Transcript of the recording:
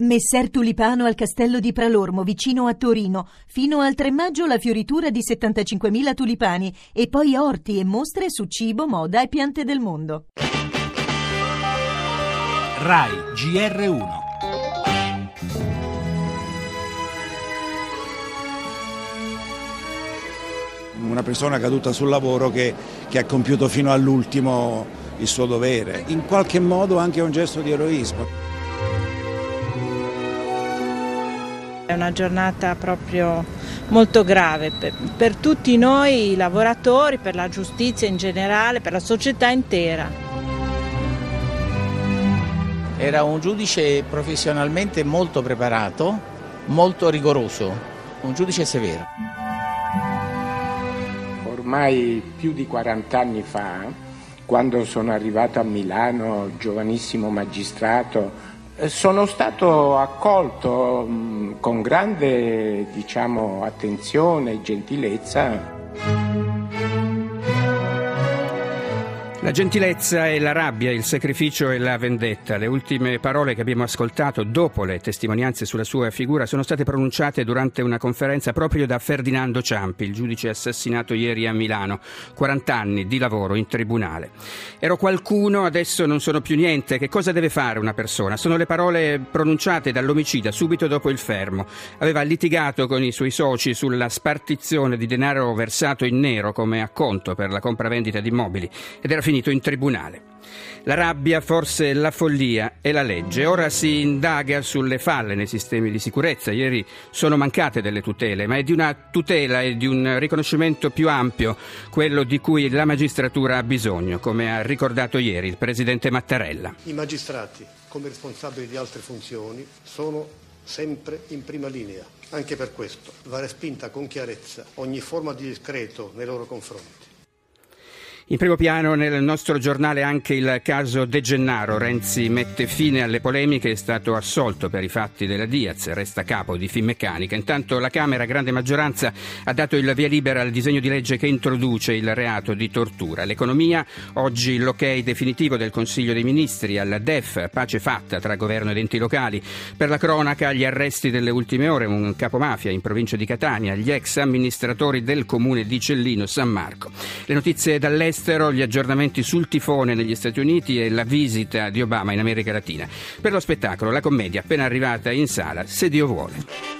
Messer Tulipano al castello di Pralormo, vicino a Torino. Fino al 3 maggio la fioritura di 75.000 tulipani e poi orti e mostre su cibo, moda e piante del mondo. RAI GR1 Una persona caduta sul lavoro che, che ha compiuto fino all'ultimo il suo dovere, in qualche modo anche un gesto di eroismo. È una giornata proprio molto grave per, per tutti noi lavoratori, per la giustizia in generale, per la società intera. Era un giudice professionalmente molto preparato, molto rigoroso, un giudice severo. Ormai più di 40 anni fa, quando sono arrivato a Milano, giovanissimo magistrato, sono stato accolto mm, con grande diciamo, attenzione e gentilezza La gentilezza e la rabbia, il sacrificio e la vendetta, le ultime parole che abbiamo ascoltato dopo le testimonianze sulla sua figura sono state pronunciate durante una conferenza proprio da Ferdinando Ciampi, il giudice assassinato ieri a Milano. 40 anni di lavoro in tribunale. Ero qualcuno, adesso non sono più niente. Che cosa deve fare una persona? Sono le parole pronunciate dall'omicida subito dopo il fermo. Aveva litigato con i suoi soci sulla spartizione di denaro versato in nero come acconto per la compravendita di immobili ed era finito in tribunale. La rabbia, forse la follia e la legge. Ora si indaga sulle falle nei sistemi di sicurezza. Ieri sono mancate delle tutele, ma è di una tutela e di un riconoscimento più ampio quello di cui la magistratura ha bisogno, come ha ricordato ieri il presidente Mattarella. I magistrati, come responsabili di altre funzioni, sono sempre in prima linea. Anche per questo va respinta con chiarezza ogni forma di discreto nei loro confronti. In primo piano nel nostro giornale anche il caso De Gennaro. Renzi mette fine alle polemiche, è stato assolto per i fatti della Diaz, resta capo di Finmeccanica. Intanto la Camera, grande maggioranza, ha dato il via libera al disegno di legge che introduce il reato di tortura. L'economia, oggi l'ok definitivo del Consiglio dei Ministri al DEF, pace fatta tra governo ed enti locali. Per la cronaca, gli arresti delle ultime ore, un capomafia in provincia di Catania, gli ex amministratori del comune di Cellino San Marco. Le notizie dall'estero all'estero, gli aggiornamenti sul tifone negli Stati Uniti e la visita di Obama in America Latina. Per lo spettacolo, la commedia appena arrivata in sala, se Dio vuole.